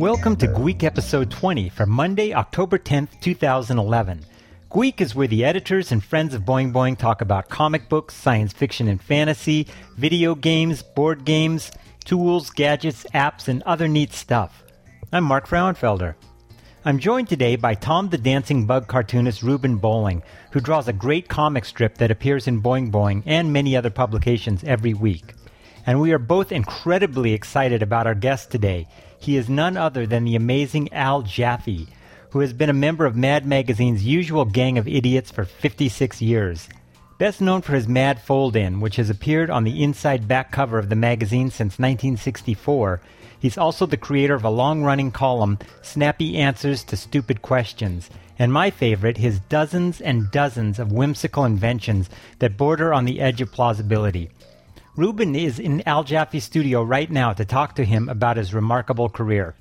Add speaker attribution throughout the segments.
Speaker 1: Welcome to Gweek episode 20 for Monday, October 10th, 2011. Gweek is where the editors and friends of Boing Boing talk about comic books, science fiction and fantasy, video games, board games, tools, gadgets, apps, and other neat stuff. I'm Mark Frauenfelder. I'm joined today by Tom the Dancing Bug cartoonist Ruben Bolling, who draws a great comic strip that appears in Boing Boing and many other publications every week. And we are both incredibly excited about our guest today. He is none other than the amazing Al Jaffee, who has been a member of Mad Magazine's usual gang of idiots for 56 years. Best known for his Mad Fold In, which has appeared on the inside back cover of the magazine since 1964, he's also the creator of a long running column, Snappy Answers to Stupid Questions, and my favorite, his dozens and dozens of whimsical inventions that border on the edge of plausibility. Ruben is in Al Jaffee's studio right now to talk to him about his remarkable career.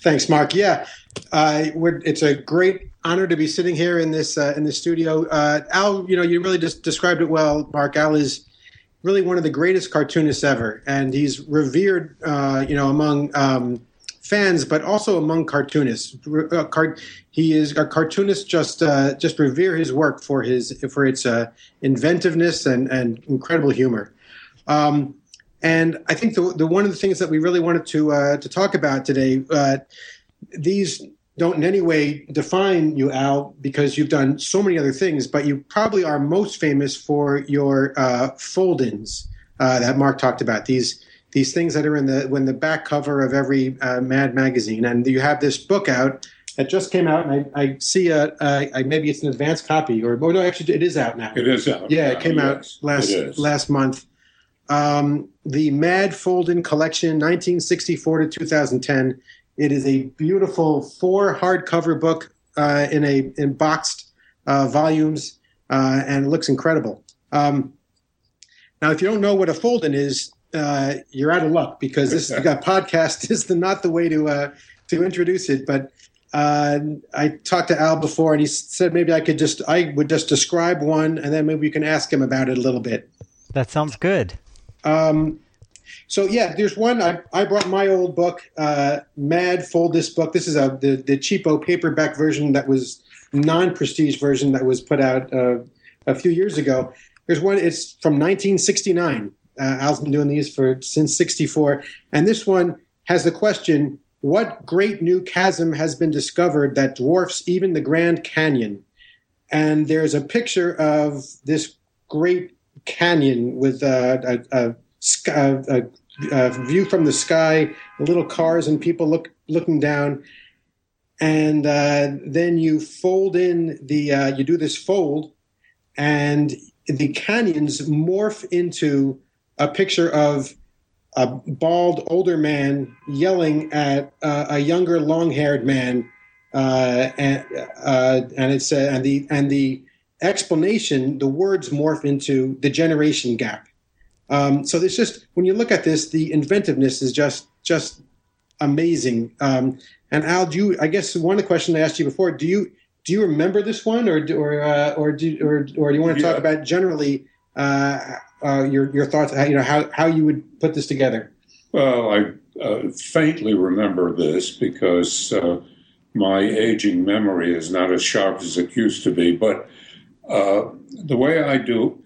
Speaker 2: Thanks, Mark. Yeah, uh, it's a great honor to be sitting here in this uh, in the studio. Uh, Al, you know, you really just described it well, Mark. Al is really one of the greatest cartoonists ever, and he's revered, uh, you know, among um, fans, but also among cartoonists. Uh, he is a cartoonist. Just uh, just revere his work for his for its inventiveness and and incredible humor. Um, and I think the, the one of the things that we really wanted to uh, to talk about today, uh, these don't in any way define you, Al, because you've done so many other things, but you probably are most famous for your uh, fold-ins uh, that Mark talked about. These these things that are in the when the back cover of every uh, Mad magazine, and you have this book out that just came out, and I, I see a, a, a, maybe it's an advanced copy, or oh no, actually it is out now.
Speaker 3: It is out.
Speaker 2: Yeah, it came yes, out last last month um, the Mad Fold-In Collection, 1964 to 2010. It is a beautiful four hardcover book uh, in a in boxed uh, volumes, uh, and it looks incredible. Um, now, if you don't know what a fold-in is, uh, you're out of luck because this podcast is the, not the way to uh, to introduce it. But uh, I talked to Al before, and he said maybe I could just I would just describe one, and then maybe you can ask him about it a little bit.
Speaker 1: That sounds good.
Speaker 2: Um, so yeah, there's one. I, I brought my old book, uh, Mad Fold This book. This is a the the cheapo paperback version that was non-prestige version that was put out uh, a few years ago. There's one. It's from 1969. Uh, Al's been doing these for since '64, and this one has the question: What great new chasm has been discovered that dwarfs even the Grand Canyon? And there's a picture of this great canyon with a, a, a, a, view from the sky, little cars and people look looking down. And uh, then you fold in the, uh, you do this fold, and the canyons morph into a picture of a bald older man yelling at uh, a younger long haired man. Uh, and, uh, and it's uh, and the and the explanation, the words morph into the generation gap. Um, so there's just when you look at this, the inventiveness is just just amazing. Um, and Al, do you? I guess one of the questions I asked you before, do you do you remember this one, or or uh, or do or, or do you want to yeah. talk about generally uh, uh, your your thoughts? You know how how you would put this together.
Speaker 3: Well, I uh, faintly remember this because uh, my aging memory is not as sharp as it used to be, but uh, the way I do,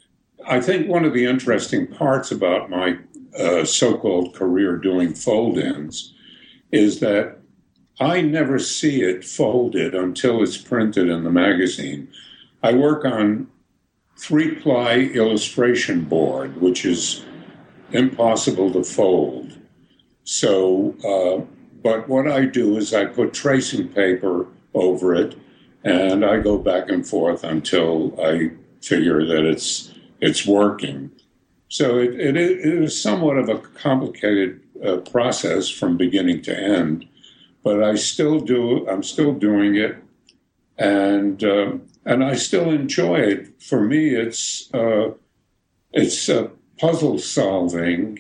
Speaker 3: I think one of the interesting parts about my uh, so called career doing fold ins is that I never see it folded until it's printed in the magazine. I work on three ply illustration board, which is impossible to fold. So, uh, but what I do is I put tracing paper over it and I go back and forth until I figure that it's it's working. So it, it, it is somewhat of a complicated uh, process from beginning to end, but I still do. I'm still doing it, and uh, and I still enjoy it. For me, it's uh, it's puzzle solving,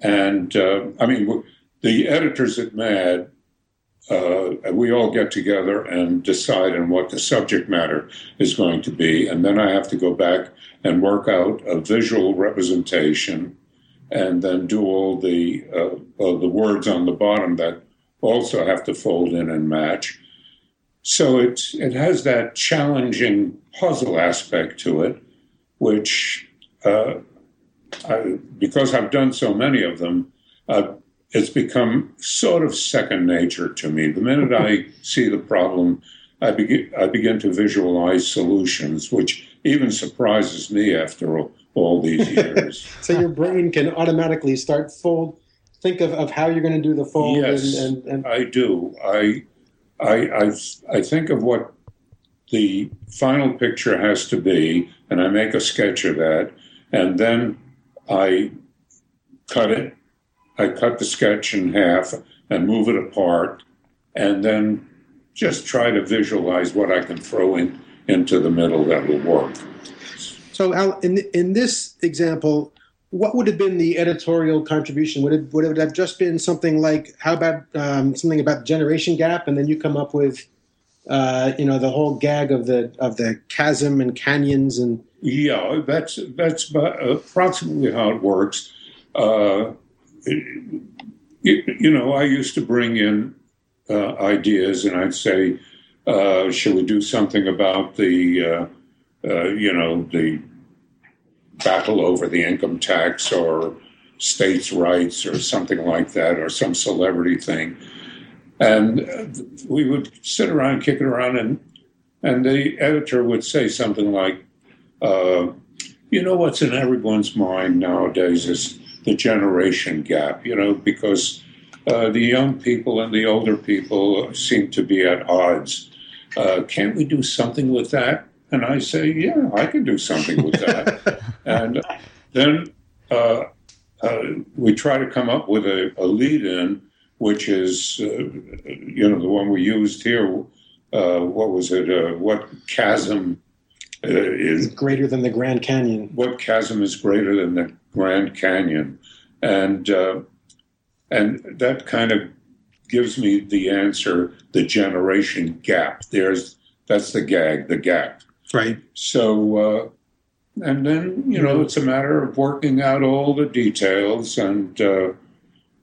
Speaker 3: and uh, I mean the editors at Mad uh, we all get together and decide on what the subject matter is going to be. And then I have to go back and work out a visual representation and then do all the uh, the words on the bottom that also have to fold in and match. So it it has that challenging puzzle aspect to it, which uh, I, because I've done so many of them, uh, it's become sort of second nature to me. The minute I see the problem, I begin I begin to visualize solutions, which even surprises me after all, all these years.
Speaker 2: so your brain can automatically start fold, think of, of how you're going to do the fold.
Speaker 3: Yes,
Speaker 2: and, and, and
Speaker 3: I do. I, I, I, I think of what the final picture has to be, and I make a sketch of that, and then I cut it. I cut the sketch in half and move it apart, and then just try to visualize what I can throw in into the middle that will work.
Speaker 2: So, Al, in in this example, what would have been the editorial contribution? Would it would it have just been something like how about um, something about the generation gap, and then you come up with, uh, you know, the whole gag of the of the chasm and canyons and
Speaker 3: Yeah, that's that's approximately how it works. Uh, you, you know, I used to bring in uh, ideas, and I'd say, uh, "Should we do something about the, uh, uh, you know, the battle over the income tax or states' rights or something like that, or some celebrity thing?" And we would sit around, kick it around, and and the editor would say something like, uh, "You know what's in everyone's mind nowadays is the generation gap. You know because." Uh, the young people and the older people seem to be at odds. Uh, can't we do something with that? And I say, yeah, I can do something with that. and then uh, uh, we try to come up with a, a lead in, which is, uh, you know, the one we used here. Uh, what was it? what chasm is
Speaker 2: greater than the Grand Canyon?
Speaker 3: What chasm is greater than the Grand Canyon? And and that kind of gives me the answer the generation gap there's that's the gag the gap
Speaker 2: right
Speaker 3: so uh, and then you know it's a matter of working out all the details and uh,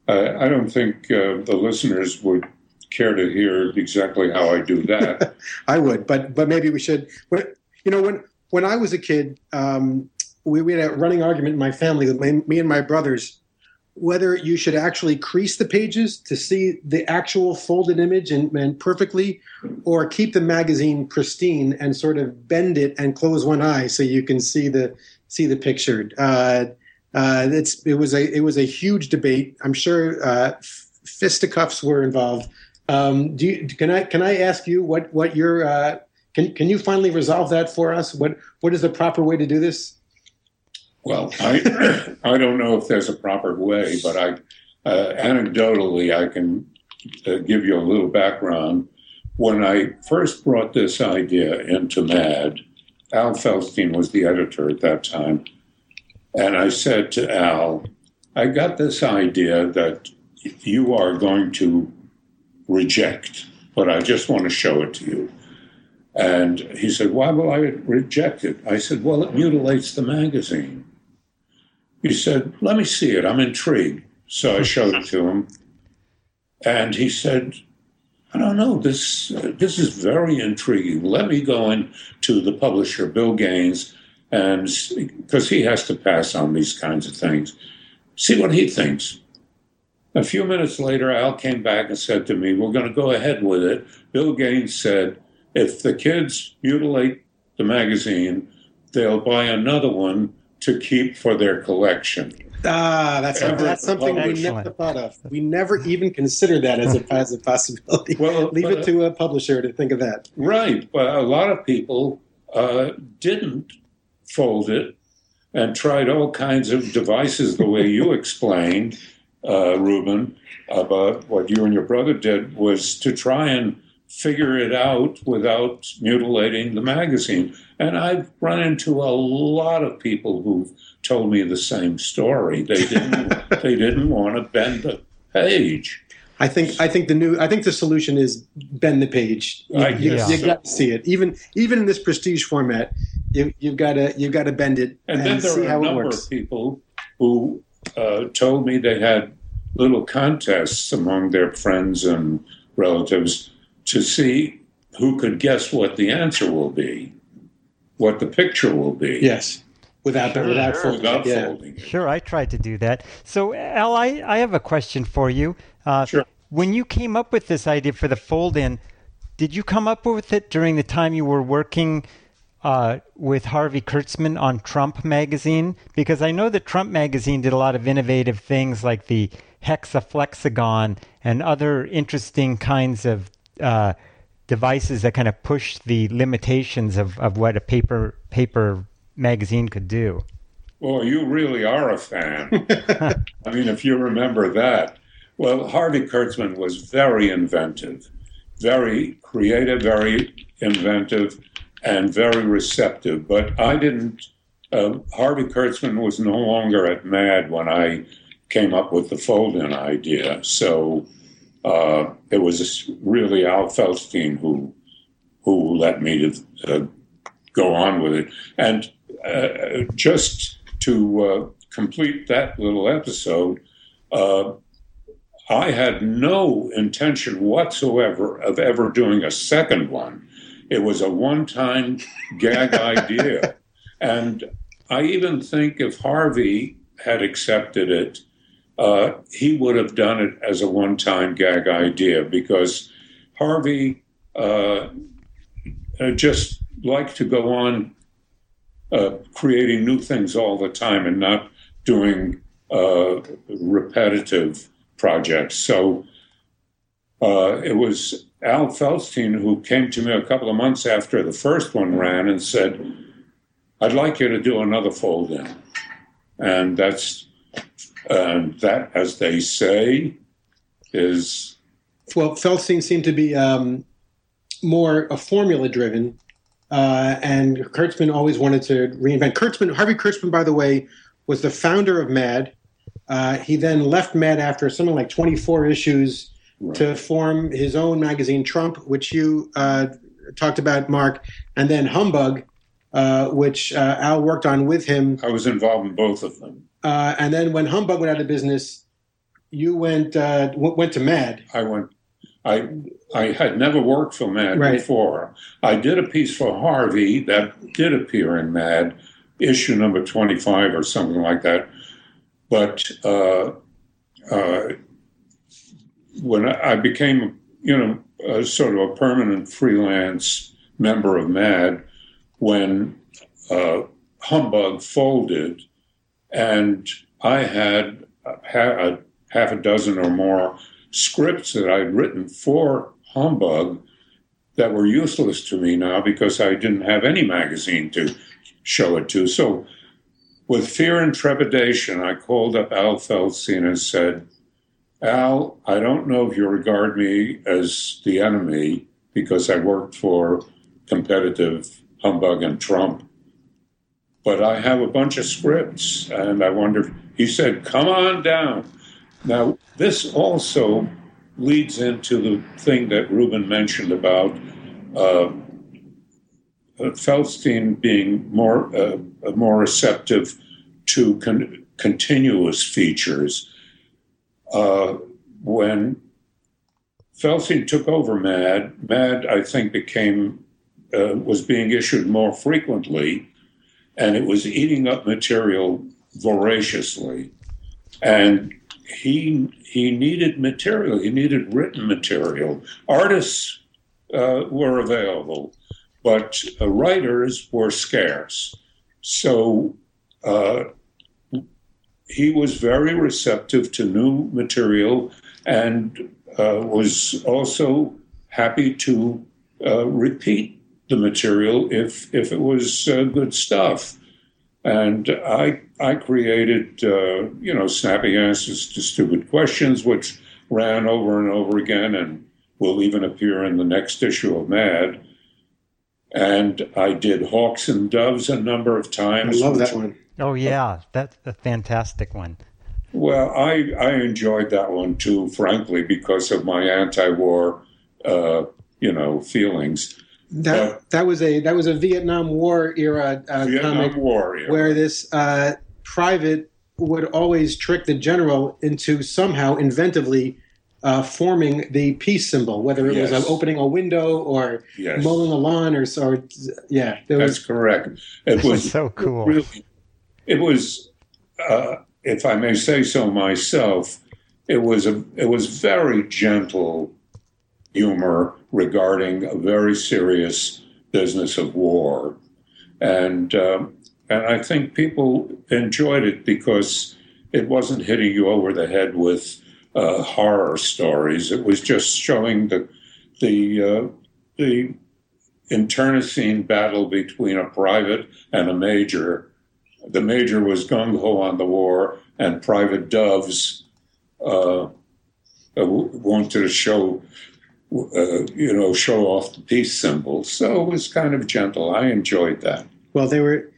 Speaker 3: I, I, don't think uh, the listeners would care to hear exactly how i do that.
Speaker 2: I would but but maybe we should you know when when i was a kid um, we, we had a running argument in my family with my, me and my brothers whether you should actually crease the pages to see the actual folded image and, and, perfectly, or keep the magazine pristine and sort of bend it and close one eye so you can see the see the picture. Uh, uh, it was a it was a huge debate. I'm sure uh, fisticuffs were involved. Um, do you, can I can I ask you what what your uh, can can you finally resolve that for us? What what is the proper way to do this?
Speaker 3: Well, I I don't know if there's a proper way, but I uh, anecdotally I can uh, give you a little background. When I first brought this idea into Mad, Al Feldstein was the editor at that time, and I said to Al, "I got this idea that you are going to reject, but I just want to show it to you." And he said, Why will I reject it? I said, Well, it mutilates the magazine. He said, Let me see it. I'm intrigued. So I showed it to him. And he said, I don't know. This uh, this is very intriguing. Let me go in to the publisher, Bill Gaines, and because he has to pass on these kinds of things, see what he thinks. A few minutes later, Al came back and said to me, "We're going to go ahead with it." Bill Gaines said, "If the kids mutilate the magazine, they'll buy another one to keep for their collection.
Speaker 2: Ah, that's, that's something we never thought of. We never even considered that as a, as a possibility. Well, leave it to a publisher to think of that.
Speaker 3: Right, but a lot of people uh, didn't fold it and tried all kinds of devices the way you explained, uh, Ruben, about what you and your brother did was to try and figure it out without mutilating the magazine. And I've run into a lot of people who've told me the same story. They didn't they didn't want to bend the page.
Speaker 2: I think I think the new I think the solution is bend the page. You, you, yeah. you got to see it. Even even in this prestige format, you, have got to you've got to bend it
Speaker 3: and, and then there
Speaker 2: see
Speaker 3: are
Speaker 2: how
Speaker 3: a number
Speaker 2: it works.
Speaker 3: of people who uh, told me they had little contests among their friends and relatives to see who could guess what the answer will be, what the picture will be.
Speaker 2: Yes. Without,
Speaker 1: Sure,
Speaker 2: without
Speaker 1: sure.
Speaker 2: folding.
Speaker 3: Without
Speaker 2: yeah.
Speaker 3: folding. it.
Speaker 1: Sure, I tried to do that. So, Al, I, I have a question for you. Uh,
Speaker 3: Sure.
Speaker 1: When you came up with this idea for the fold in, did you come up with it during the time you were working uh, with Harvey Kurtzman on Trump magazine? Because I know that Trump magazine did a lot of innovative things like the hexaflexagon and other interesting kinds of uh, devices that kind of push the limitations of, of what a paper paper magazine could do.
Speaker 3: Well, you really are a fan. I mean, if you remember that. Well, Harvey Kurtzman was very inventive, very creative, very inventive, and very receptive. But I didn't. Uh, Harvey Kurtzman was no longer at MAD when I came up with the fold-in idea. So uh, it was really Al Feldstein who who let me to uh, go on with it. And uh, just to uh, complete that little episode, uh, I had no intention whatsoever of ever doing a second one. It was a one time gag idea. And I even think if Harvey had accepted it, uh, he would have done it as a one time gag idea because Harvey uh, uh, just liked to go on uh, creating new things all the time and not doing uh, repetitive projects. So uh, it was Al Feldstein who came to me a couple of months after the first one ran and said, I'd like you to do another fold in. And that's, and that, as they say, is
Speaker 2: Well, Feldstein seemed to be um, more a formula driven, uh, and Kurtzman always wanted to reinvent. Kurtzman, Harvey Kurtzman, by the way, was the founder of MAD. Uh, he then left MAD after something like 24 issues to form his own magazine, Trump, which you uh, talked about, Mark, and then Humbug, uh, which uh, Al worked on with him.
Speaker 3: I was involved in both of them.
Speaker 2: Uh, and then when Humbug went out of business, you went uh, w- went to MAD.
Speaker 3: I went. I I had never worked for Mad
Speaker 2: Right.
Speaker 3: before. I did a piece for Harvey that did appear in Mad, issue number twenty five or something like that. But uh, uh, when I I became, you know, a sort of a permanent freelance member of Mad, when uh, Humbug folded, and I had ha- a, half a dozen or more scripts that I'd written for Humbug that were useless to me now because I didn't have any magazine to show it to. So, with fear and trepidation, I called up Al Feldstein and said, Al, I don't know if you regard me as the enemy because I worked for competitive Humbug and Trump, but I have a bunch of scripts and I wonder. He said, Come on down. Now, this also leads into the thing that Ruben mentioned about uh, Feldstein being more uh, more receptive to con- continuous features. Uh, when Feldstein took over Mad, Mad I think became uh, was being issued more frequently, and it was eating up material voraciously, and he he needed material. He needed written material. Artists uh, were available, but uh, writers were scarce. So uh, he was very receptive to new material and uh, was also happy to uh, repeat the material if if it was uh, good stuff. And I I created uh, you know snappy answers to stupid questions, which ran over and over again, and will even appear in the next issue of Mad. And I did Hawks and Doves a number of times.
Speaker 2: I
Speaker 3: times.
Speaker 2: love that one.
Speaker 1: Oh yeah, that's a fantastic one.
Speaker 3: Well, I I enjoyed that one too, frankly, because of my anti-war, uh, you know, feelings.
Speaker 2: That
Speaker 3: Yeah.
Speaker 2: that was a that was a Vietnam War era uh,
Speaker 3: Vietnam
Speaker 2: comic
Speaker 3: War. era.
Speaker 2: where this uh, private would always trick the general into somehow inventively uh, forming the peace symbol, whether it
Speaker 3: Yes.
Speaker 2: was uh, opening a window or
Speaker 3: Yes.
Speaker 2: mowing a lawn or, or yeah, there
Speaker 3: That's
Speaker 2: was
Speaker 3: correct. It was
Speaker 1: so cool.
Speaker 3: Really, it was, uh, if I may say so myself, it was a it was very gentle humor regarding a very serious business of war, and um, and I think people enjoyed it because it wasn't hitting you over the head with uh, horror stories. It was just showing the the uh, the internecine battle between a private and a major. The major was gung ho on the war, and Private Doves uh, uh, wanted to show, uh, you know, show off the peace symbol. So it was kind of gentle. I enjoyed that.
Speaker 2: well, there were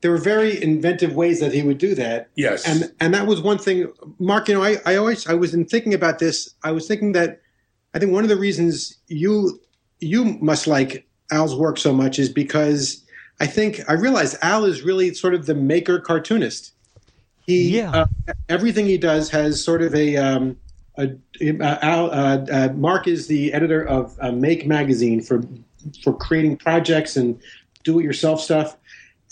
Speaker 2: there were very inventive ways that he would do that,
Speaker 3: Yes,
Speaker 2: and and that was one thing, Mark. You know, I I always I was in thinking about this. I was thinking that I think one of the reasons you you must like Al's work so much is because I think I realized Al is really sort of the maker cartoonist. He
Speaker 1: Yeah.
Speaker 2: uh, everything he does has sort of a. Um, a, Al, uh, uh, Mark is the editor of uh, Make magazine for for creating projects and do-it-yourself stuff,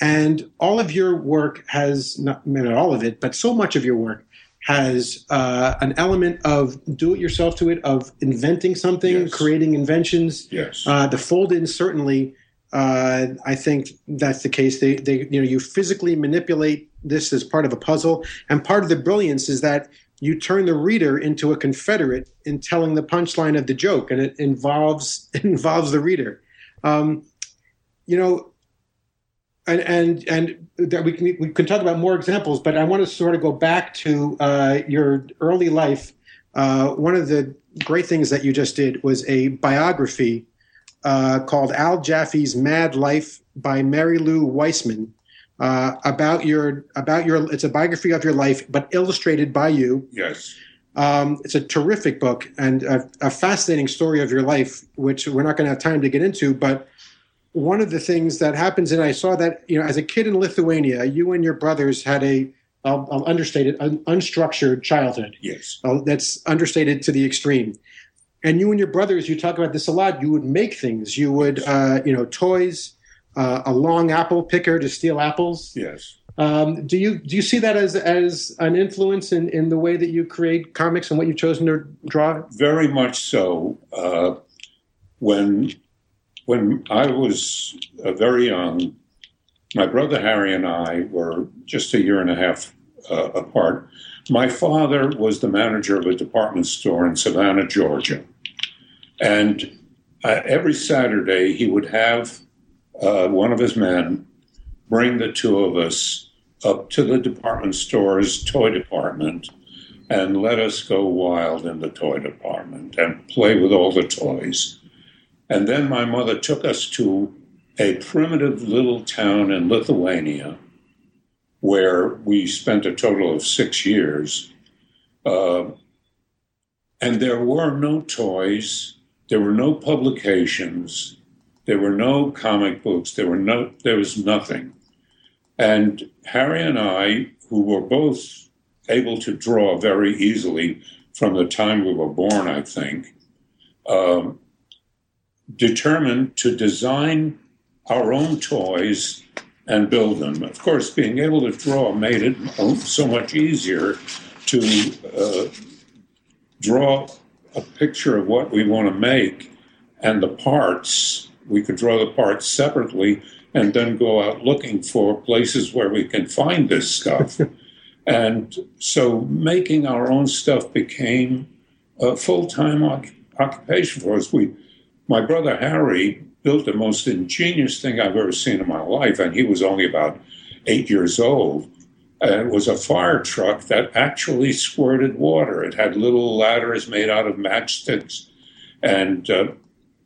Speaker 2: and all of your work has not, not all of it, but so much of your work has uh, an element of do-it-yourself to it, of inventing something,
Speaker 3: Yes.
Speaker 2: creating inventions.
Speaker 3: yes,
Speaker 2: Uh, the fold-in certainly, uh, I think that's the case. They, they, you know, you physically manipulate this as part of a puzzle, and part of the brilliance is that you turn the reader into a confederate in telling the punchline of the joke, and it involves involves the reader. Um, you know, and and and that we can we can talk about more examples, but I want to sort of go back to uh, your early life. Uh, one of the great things that you just did was a biography uh, called Al Jaffee's Mad Life by Mary Lou Weisman. Uh, about your about your it's a biography of your life, but illustrated by you.
Speaker 3: yes,
Speaker 2: Um, it's a terrific book and a, a fascinating story of your life, which we're not going to have time to get into. But one of the things that happens, and I saw that you know, as a kid in Lithuania, you and your brothers had a I'll, I'll understate it, an unstructured childhood.
Speaker 3: yes,
Speaker 2: Uh, that's understated to the extreme. And you and your brothers, you talk about this a lot. You would make things. You would, uh, you know, toys, uh, a long apple picker to steal apples.
Speaker 3: yes.
Speaker 2: Um, do you do you see that as as an influence in, in the way that you create comics and what you've chosen to draw?
Speaker 3: Very much so. Uh, when when I was uh, very young, my brother Harry and I were just a year and a half uh, apart. My father was the manager of a department store in Savannah, Georgia, and uh, every Saturday he would have uh, one of his men bring the two of us up to the department store's toy department and let us go wild in the toy department and play with all the toys. And then my mother took us to a primitive little town in Lithuania where we spent a total of six years. Uh, and there were no toys, there were no publications, there were no comic books, there were no there was nothing. And Harry and I, who were both able to draw very easily from the time we were born, I think, um, determined to design our own toys and build them. Of course, being able to draw made it so much easier to uh, draw a picture of what we want to make and the parts. We could draw the parts separately and then go out looking for places where we can find this stuff. and so making our own stuff became a full-time oc- occupation for us. We, my brother Harry built the most ingenious thing I've ever seen in my life, and he was only about eight years old. And it was a fire truck that actually squirted water. It had little ladders made out of matchsticks, and uh,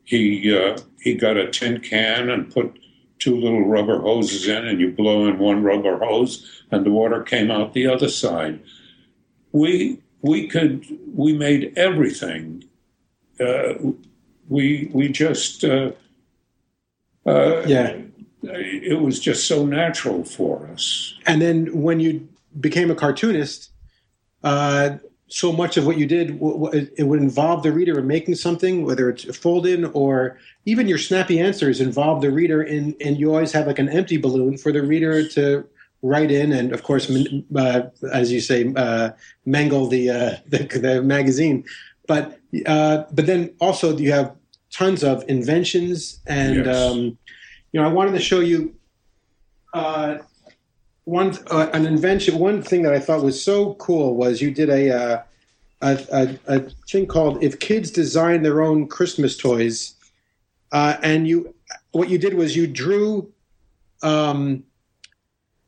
Speaker 3: he uh, he got a tin can and put two little rubber hoses in, and you blow in one rubber hose, and the water came out the other side. We we could we made everything. Uh, we we just uh, uh,
Speaker 2: Yeah.
Speaker 3: it was just so natural for us.
Speaker 2: And then when you became a cartoonist, uh, so much of what you did it would involve the reader in making something, whether it's a fold in or even your snappy answers involve the reader in, and you always have like an empty balloon for the reader to write in, and of course, uh, as you say, uh, mangle the, uh, the, the magazine. But uh, but then also you have tons of inventions, and yes. um, you know, I wanted to show you uh, one uh, an invention. One thing that I thought was so cool was you did a, uh, a, a, a thing called "If Kids Design Their Own Christmas Toys," uh, and you what you did was you drew um,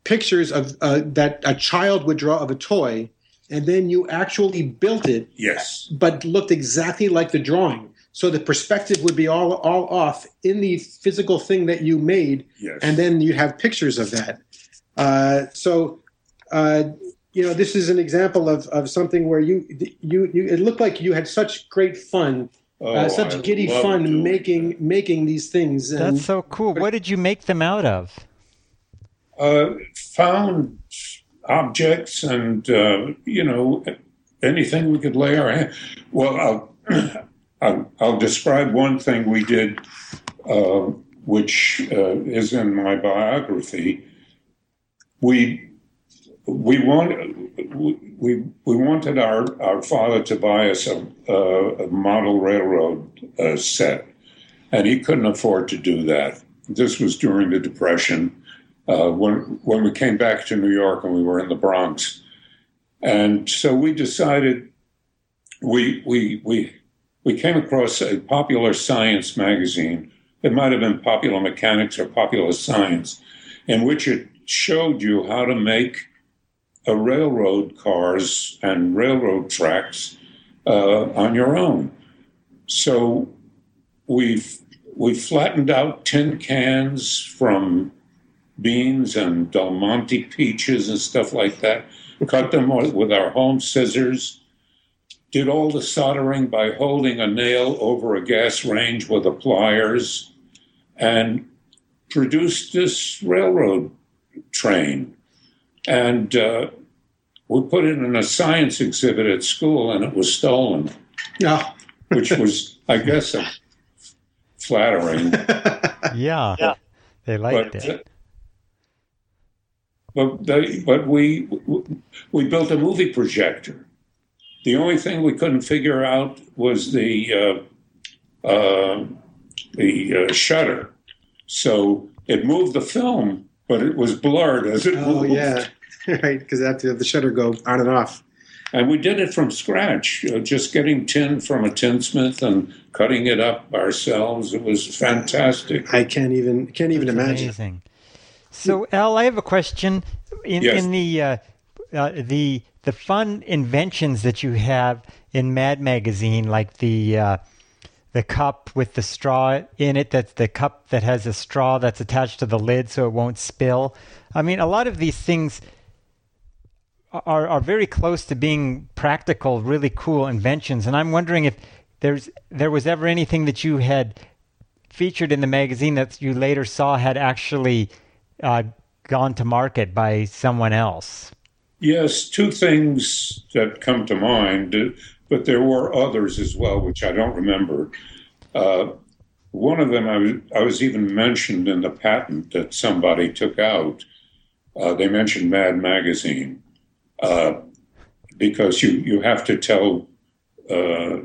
Speaker 2: pictures of uh, that a child would draw of a toy, and then you actually built it.
Speaker 3: Yes,
Speaker 2: but looked exactly like the drawing. So the perspective would be all all off in the physical thing that you made,
Speaker 3: yes.
Speaker 2: and then you have pictures of that. Uh, so, uh, you know, this is an example of, of something where you, you you it looked like you had such great fun, uh, oh, uh, such I giddy fun making that. making these things.
Speaker 1: And, That's so cool. What did you make them out of?
Speaker 3: Uh, found objects and uh, you know anything we could lay our hand. Well, I'll, I'll, I'll describe one thing we did, which is in my biography we we wanted we we wanted our our father to buy us a, a model railroad uh, set, and he couldn't afford to do that. This was during the Depression, uh, when when we came back to New York and we were in the Bronx, and so we decided we we we we came across a popular science magazine. It might have been Popular Mechanics or Popular Science, in which it showed you how to make a railroad cars and railroad tracks uh, on your own. So we've we flattened out tin cans from beans and Del Monte peaches and stuff like that. Cut them with our home scissors. Did all the soldering by holding a nail over a gas range with the pliers, and produced this railroad train. And uh, we put it in a science exhibit at school, and it was stolen.
Speaker 2: Yeah.
Speaker 3: which was, I guess, flattering.
Speaker 1: Yeah. yeah. They liked but, it.
Speaker 3: But, they, but we we built a movie projector. The only thing we couldn't figure out was the uh, uh, the uh, shutter. So it moved the film but it was blurred as it oh, moved.
Speaker 2: yeah, right, because that the shutter go on and off.
Speaker 3: And we did it from scratch, uh, just getting tin from a tinsmith and cutting it up ourselves. It was fantastic.
Speaker 2: I can't even can't even
Speaker 1: That's
Speaker 2: imagine.
Speaker 1: Amazing. So, Al, I have a question. In yes. in the uh, uh, the the fun inventions that you have in Mad Magazine, like the uh, the cup with the straw in it that's the cup that has a straw that's attached to the lid so it won't spill. I mean a lot of these things are are very close to being practical really cool inventions. And i'm wondering if there's there was ever anything that you had featured in the magazine that you later saw had actually uh, gone to market by someone else?
Speaker 3: Yes two things that come to mind but there were others as well, which I don't remember. Uh, one of them, I was, I was, even mentioned in the patent that somebody took out. Uh, they mentioned Mad Magazine uh, because you, you have to tell, uh,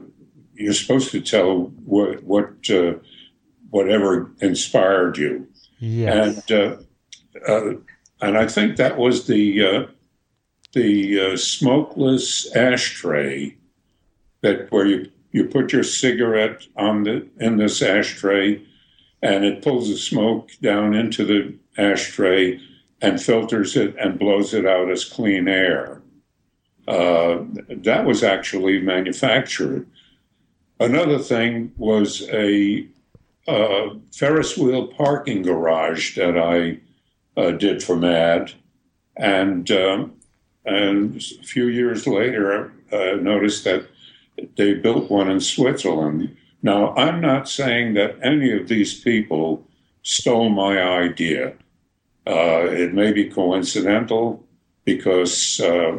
Speaker 3: you're supposed to tell what, what uh, whatever inspired you.
Speaker 1: Yes.
Speaker 3: And, uh, and I think that was the, the smokeless ashtray that where you you put your cigarette on the in this ashtray, and it pulls the smoke down into the ashtray and filters it and blows it out as clean air. Uh, that was actually manufactured. Another thing was a uh, Ferris wheel parking garage that I uh, did for MAD, and um, and a few years later, I noticed that they built one in Switzerland. Now, I'm not saying that any of these people stole my idea. Uh, it may be coincidental. because uh,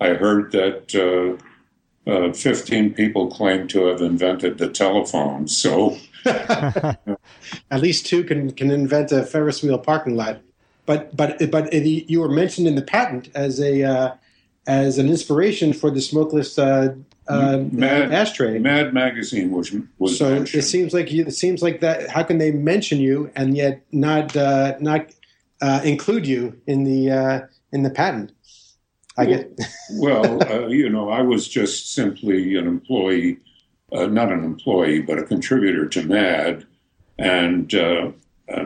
Speaker 3: I heard that uh, uh, 15 people claim to have invented the telephone. So
Speaker 2: at least two can can invent a Ferris wheel parking lot. But but but you were mentioned in the patent as a uh, as an inspiration for the smokeless uh, uh, Mad, ashtray.
Speaker 3: Mad magazine was was
Speaker 2: so
Speaker 3: mentioned.
Speaker 2: it seems like you, it seems like that. How can they mention you and yet not uh, not uh, include you in the uh, in the patent? I
Speaker 3: well,
Speaker 2: get.
Speaker 3: well, uh, you know, I was just simply an employee, uh, not an employee, but a contributor to Mad, and uh,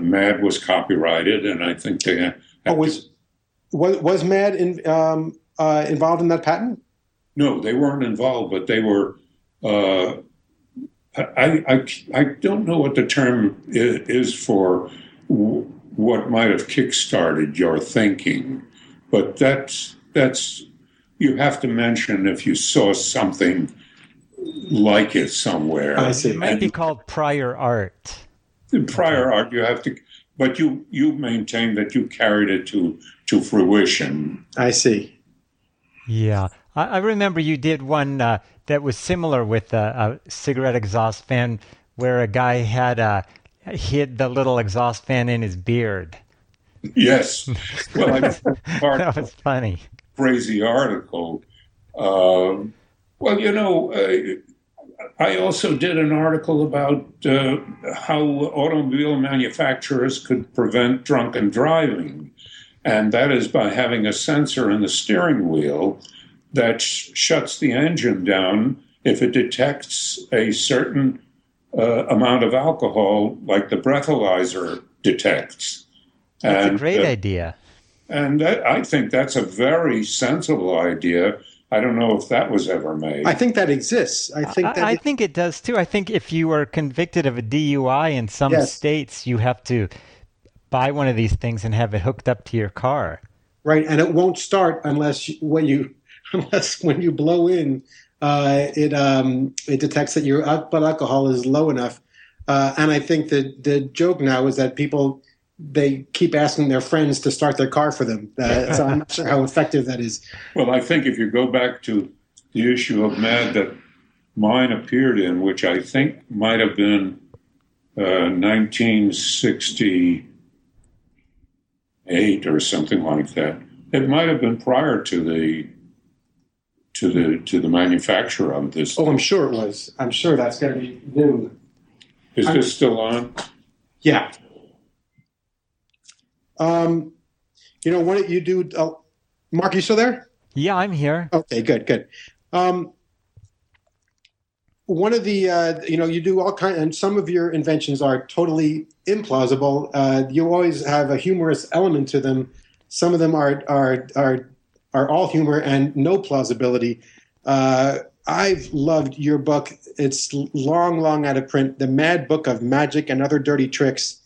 Speaker 3: Mad was copyrighted, and I think they.
Speaker 2: Oh, was, was was Mad in, um, involved in that patent?
Speaker 3: No, they weren't involved, but they were. Uh, I, I, I don't know what the term is for what might have kickstarted your thinking, but that's that's you have to mention if you saw something like it somewhere.
Speaker 2: I see.
Speaker 1: It might and be called prior art.
Speaker 3: Prior art, you have to, but you you maintain that you carried it to to fruition.
Speaker 2: I see.
Speaker 1: Yeah, I, I remember you did one uh, that was similar with a, a, cigarette exhaust fan, where a guy had uh, hid the little exhaust fan in his beard.
Speaker 3: Yes, well, I
Speaker 1: that was funny.
Speaker 3: Crazy article. Um, well, you know, uh, I also did an article about uh, how automobile manufacturers could prevent drunken driving, and that is by having a sensor in the steering wheel that sh- shuts the engine down if it detects a certain uh, amount of alcohol, like the breathalyzer detects.
Speaker 1: That's and, a great uh, idea.
Speaker 3: And that, I think that's a very sensible idea. I don't know if that was ever made.
Speaker 2: I think that exists. I think that
Speaker 1: I, I
Speaker 2: it,
Speaker 1: think it does too. I think if you are convicted of a DUI in some yes. states, you have to buy one of these things and have it hooked up to your car.
Speaker 2: Right, and it won't start unless when you unless when you blow in, uh, it um, it detects that your blood alcohol is low enough. Uh, and I think that the joke now is that people they keep asking their friends to start their car for them. Uh, so I'm not sure how effective that is.
Speaker 3: Well, I think if you go back to the issue of Mad that mine appeared in, which I think might have been uh, 1960 eight or something like that. It might have been prior to the to the to the manufacture of this.
Speaker 2: Oh, I'm sure it was. I'm sure that's going to be new.
Speaker 3: Is I'm, this still on?
Speaker 2: Yeah. Um, you know, what you do, uh, Mark? You still there?
Speaker 1: Yeah, I'm here.
Speaker 2: Okay, good, good. Um, one of the uh, you know you do all kind and some of your inventions are totally implausible. Uh, you always have a humorous element to them. Some of them are are are are all humor and no plausibility. Uh, I've loved your book. It's long, long out of print. The Mad Book of Magic and Other Dirty Tricks.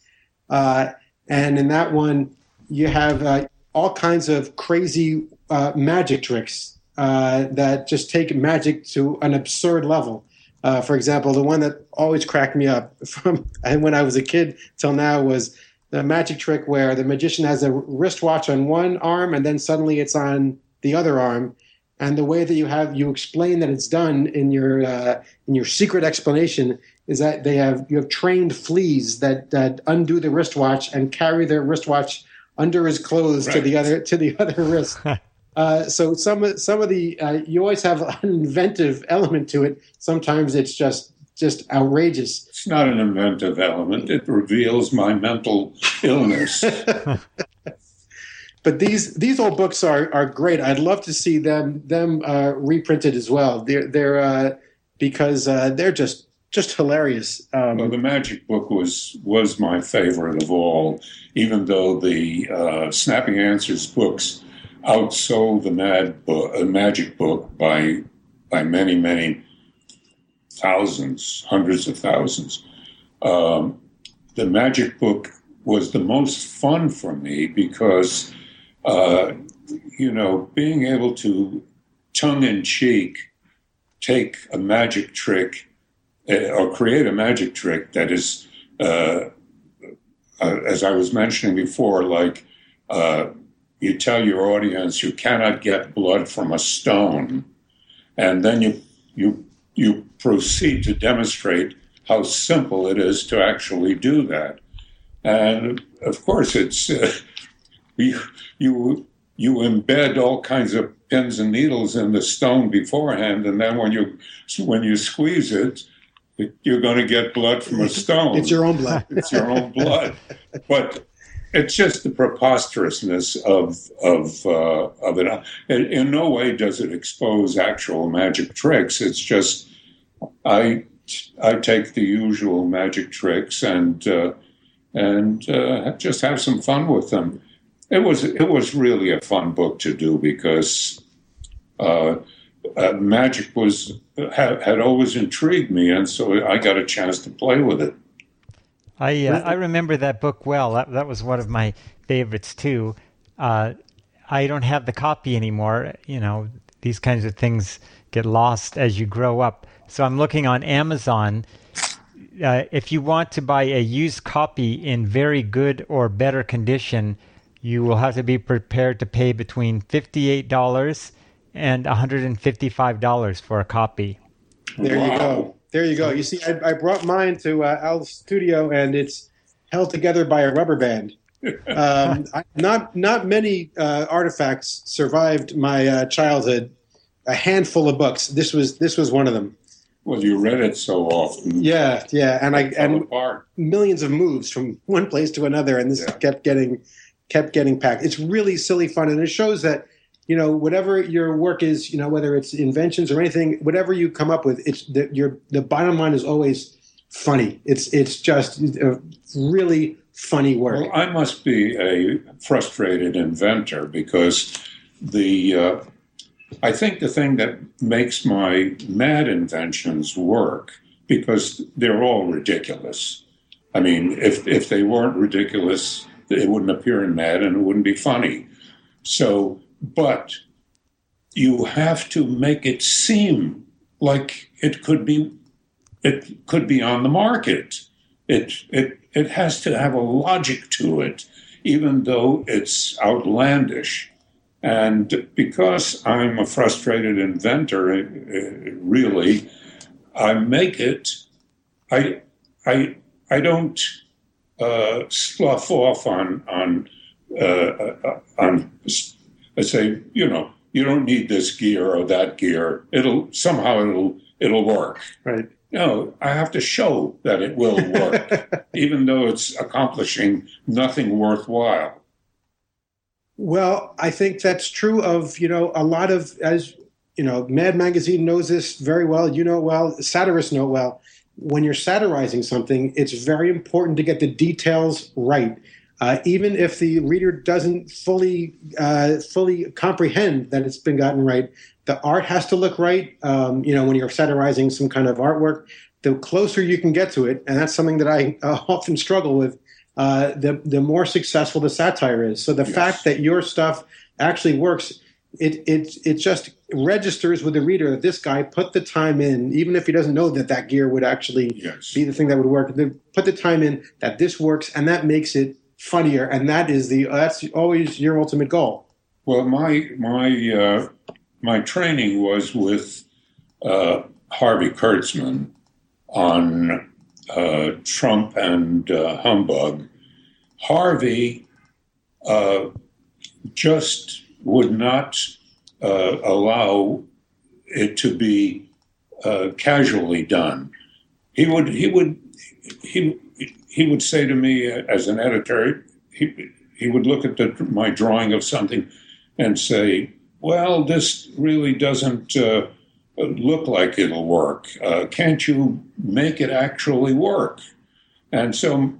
Speaker 2: Uh, and in that one, you have uh, all kinds of crazy uh, magic tricks that just take magic to an absurd level. Uh, for example, the one that always cracked me up from when I was a kid till now was the magic trick where the magician has a wristwatch on one arm and then suddenly it's on the other arm and the way that you have you explain that it's done in your uh, in your secret explanation is that they have you have trained fleas that that undo the wristwatch and carry their wristwatch under his clothes right. to the other to the other wrist. uh, so some some of the uh, you always have an inventive element to it. Sometimes it's just just outrageous.
Speaker 3: It's not an inventive element. It reveals my mental illness.
Speaker 2: but these these old books are are great. I'd love to see them them uh, reprinted as well. They're they're uh, because uh, they're just just hilarious.
Speaker 3: Um, well, the Magic Book was was my favorite of all, even though the uh, Snappy Answers books outsold the Mad book, uh, Magic Book by by many many thousands, hundreds of thousands. Um, the Magic Book was the most fun for me because, uh, you know, being able to tongue in cheek take a magic trick uh, or create a magic trick that is, uh, uh as I was mentioning before, like, uh, you tell your audience you cannot get blood from a stone, and then you you you proceed to demonstrate how simple it is to actually do that. And of course, it's uh, you you you embed all kinds of pins and needles in the stone beforehand, and then when you when you squeeze it, you're going to get blood from a stone.
Speaker 2: It's your own blood.
Speaker 3: it's your own blood. But it's just the preposterousness of of uh, of it. In, in no way does it expose actual magic tricks. It's just I I take the usual magic tricks and uh, and uh, just have some fun with them. It was it was really a fun book to do because uh, uh, magic was had, had always intrigued me, and so I got a chance to play with it.
Speaker 1: I uh, I remember that book well. That that was one of my favorites too. Uh, I don't have the copy anymore. You know, these kinds of things get lost as you grow up. So I'm looking on Amazon. Uh, if you want to buy a used copy in very good or better condition, you will have to be prepared to pay between $58 and $155 for a copy.
Speaker 2: There wow. you go. There you go. You see, I, I brought mine to uh, Al's studio, and it's held together by a rubber band. Um, I, not not many uh, artifacts survived my uh, childhood. A handful of books. This was this was one of them.
Speaker 3: Well, you read it so often.
Speaker 2: Yeah, yeah, and I and apart. millions of moves from one place to another, and this yeah. kept getting kept getting packed. It's really silly fun, and it shows that you know whatever your work is, you know whether it's inventions or anything, whatever you come up with, it's the, your the bottom line is always funny. It's it's just a really funny work.
Speaker 3: Well, I must be a frustrated inventor because the uh, I think the thing that makes my mad inventions work because they're all ridiculous. I mean, if if they weren't ridiculous, it wouldn't appear in Mad and it wouldn't be funny. So, but you have to make it seem like it could be it could be on the market. It it it has to have a logic to it, even though it's outlandish. And because I'm a frustrated inventor, uh, really, I make it. I I I don't uh, slough off on on uh, uh, on. Let's say you know you don't need this gear or that gear. It'll somehow it'll it'll work.
Speaker 2: Right.
Speaker 3: No, I have to show that it will work, even though it's accomplishing nothing worthwhile.
Speaker 2: Well, I think that's true of you know a lot of as you know, Mad Magazine knows this very well. You know well. Satirists know well when you're satirizing something, it's very important to get the details right. Uh, even if the reader doesn't fully uh, fully comprehend that it's been gotten right, the art has to look right. Um, you know, when you're satirizing some kind of artwork, the closer you can get to it, and that's something that I uh, often struggle with. Uh, the the more successful the satire is. So the yes. fact that your stuff actually works it it it just registers with the reader that this guy put the time in, even if he doesn't know that that gear would actually yes. be the thing that would work. They put the time in that this works, and that makes it funnier, and that is the that's always your ultimate goal.
Speaker 3: Well, my my uh, my training was with uh, Harvey Kurtzman on uh, Trump and uh, humbug. Harvey uh, just would not uh, allow it to be uh, casually done. He would he would he he would say to me as an editor, he he would look at the, my drawing of something and say, "Well, this really doesn't." Uh, look like it'll work. Uh, can't you make it actually work? And so,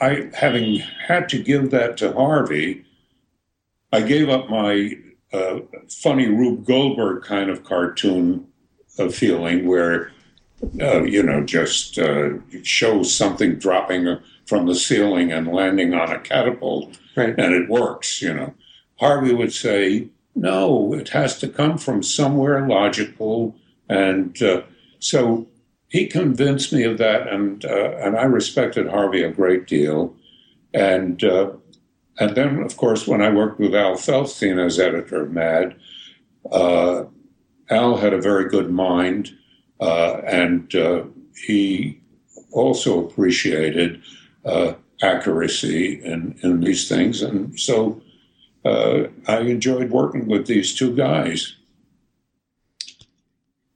Speaker 3: I, having had to give that to Harvey, I gave up my uh, funny Rube Goldberg kind of cartoon uh, feeling where, uh, you know, just uh, shows something dropping from the ceiling and landing on a catapult, right. and it works, you know. Harvey would say, no, it has to come from somewhere logical. And uh, so he convinced me of that, and, uh, and I respected Harvey a great deal. And and then, of course, when I worked with Al Feldstein as editor of Mad, uh, Al had a very good mind, uh, and uh, he also appreciated uh, accuracy in, in these things. And so uh, I enjoyed working with these two guys.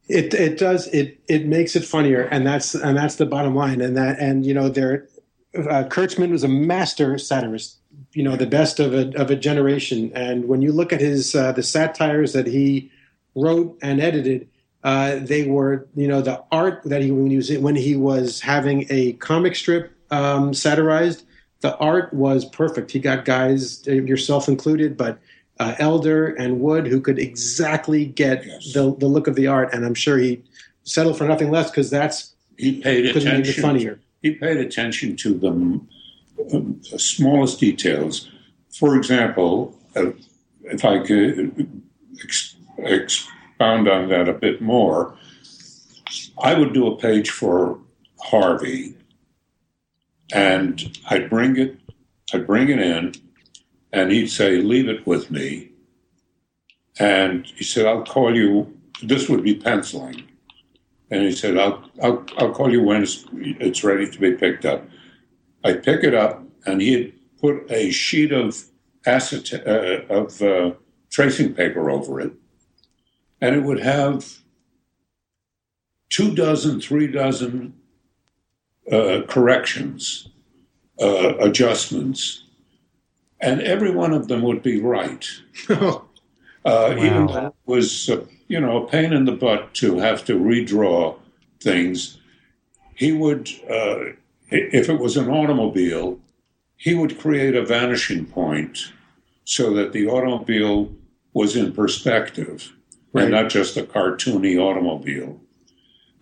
Speaker 2: It, it does it it makes it funnier and that's and that's the bottom line and that and you know there uh, Kurtzman was a master satirist you know the best of a of a generation and when you look at his uh, the satires that he wrote and edited uh, they were you know the art that he when he was when he was having a comic strip um, satirized the art was perfect he got guys yourself included but uh, Elder and Wood who could exactly get yes. the the look of the art and I'm sure he settled for nothing less because that's
Speaker 3: he paid attention
Speaker 2: funnier
Speaker 3: he paid attention to them the smallest details. For example, uh, if I could ex- expound on that a bit more, I would do a page for Harvey, and I'd bring it, I'd bring it in, and he'd say, "Leave it with me," and he said, "I'll call you." This would be penciling, and he said, "I'll I'll, I'll call you when it's, it's ready to be picked up." I pick it up, and he had put a sheet of acet- uh, of uh, tracing paper over it, and it would have two dozen, three dozen uh, corrections, uh, adjustments, and every one of them would be right. Uh, wow. Even though it was, uh, you know, a pain in the butt to have to redraw things, he would, if it was an automobile, he would create a vanishing point so that the automobile was in perspective right. and not just a cartoony automobile.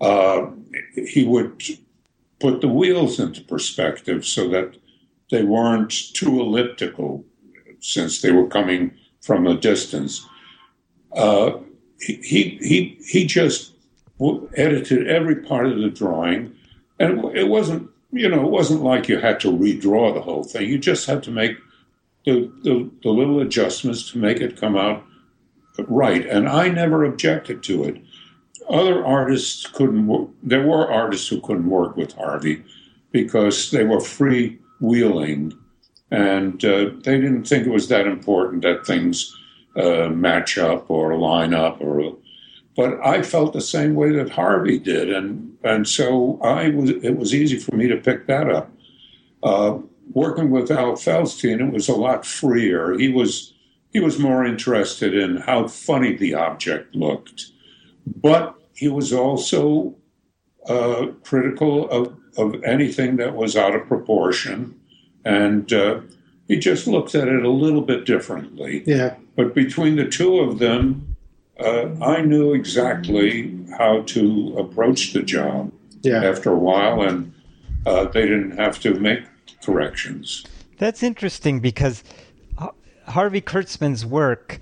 Speaker 3: Uh, he would put the wheels into perspective so that they weren't too elliptical since they were coming from a distance. Uh, he, he, he just edited every part of the drawing, and it wasn't you know, it wasn't like you had to redraw the whole thing. You just had to make the, the, the little adjustments to make it come out right. And I never objected to it. Other artists couldn't, there were artists who couldn't work with Harvey because they were freewheeling and uh, they didn't think it was that important that things uh, match up or line up or but I felt the same way that Harvey did, and and so I was. It was easy for me to pick that up. Uh, working with Al Feldstein, it was a lot freer. He was he was more interested in how funny the object looked, but he was also uh, critical of of anything that was out of proportion, and uh, he just looked at it a little bit differently.
Speaker 2: Yeah.
Speaker 3: But between the two of them, uh, I knew exactly how to approach the job
Speaker 2: yeah.
Speaker 3: after a while, and uh, they didn't have to make corrections.
Speaker 1: That's interesting because Harvey Kurtzman's work,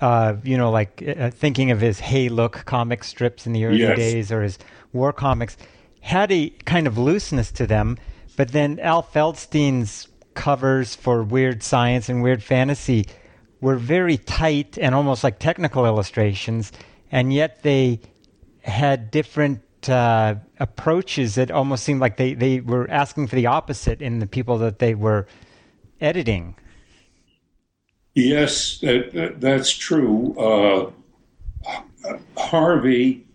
Speaker 1: uh, you know, like uh, thinking of his Hey Look comic strips in the early yes. days or his war comics, had a kind of looseness to them. But then Al Feldstein's covers for weird science and weird fantasy were very tight and almost like technical illustrations, and yet they had different uh, approaches that almost seemed like they, they were asking for the opposite in the people that they were editing.
Speaker 3: Yes, that, that, that's true. Uh, Harvey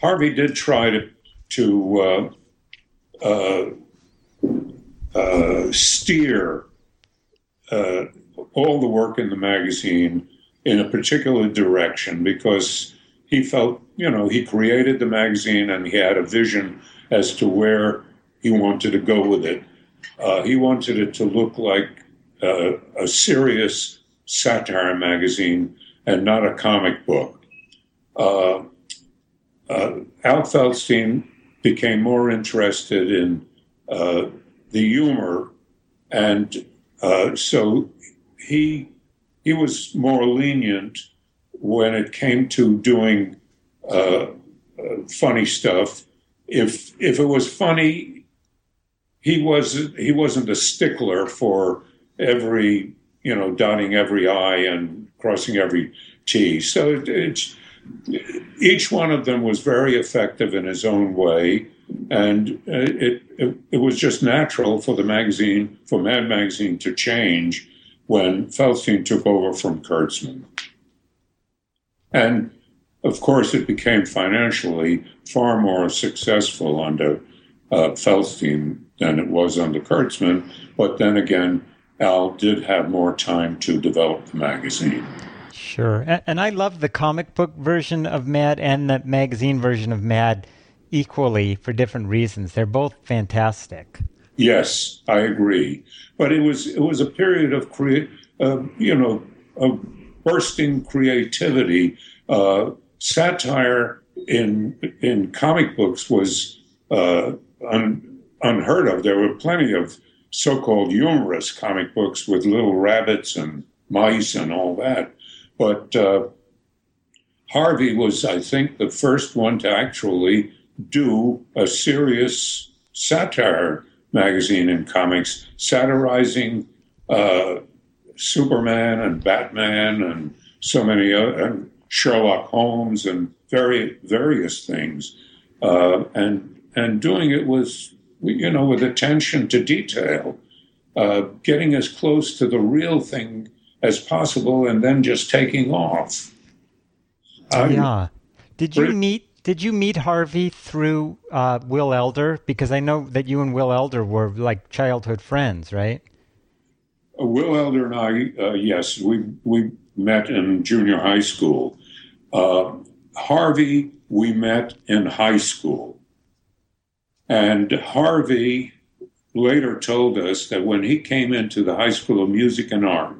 Speaker 3: Harvey did try to to uh, uh, uh steer uh, all the work in the magazine in a particular direction because he felt, you know, he created the magazine and he had a vision as to where he wanted to go with it. Uh, he wanted it to look like a serious satire magazine and not a comic book. Uh, uh Al Feldstein became more interested in uh, the humor, and uh, so he he was more lenient when it came to doing uh, uh, funny stuff. If if it was funny, he was he wasn't a stickler for every you know dotting every i and crossing every t. So it, it's each one of them was very effective in his own way, and it, it, it was just natural for the magazine, for Mad Magazine, to change when Feldstein took over from Kurtzman. And of course, it became financially far more successful under uh, Feldstein than it was under Kurtzman. But then again, Al did have more time to develop the magazine.
Speaker 1: Sure. And, and I love the comic book version of Mad and the magazine version of Mad equally for different reasons. They're both fantastic.
Speaker 3: Yes, I agree. But it was it was a period of create, uh, you know, of bursting creativity. Uh, satire in in comic books was uh, un, unheard of. There were plenty of so-called humorous comic books with little rabbits and mice and all that. But uh, Harvey was, I think, the first one to actually do a serious satire magazine in comics, satirizing uh, Superman and Batman and so many uh, Sherlock Holmes and very various things, uh, and and doing it was you know with attention to detail, uh, getting as close to the real thing as possible and then just taking off.
Speaker 1: yeah. Did you meet did you meet Harvey through uh, Will Elder? Because I know that you and Will Elder were like childhood friends, right?
Speaker 3: Uh, Will Elder and I, uh, yes, we we met in junior high school. Uh, Harvey, we met in high school, and Harvey later told us that when he came into the High School of Music and Art,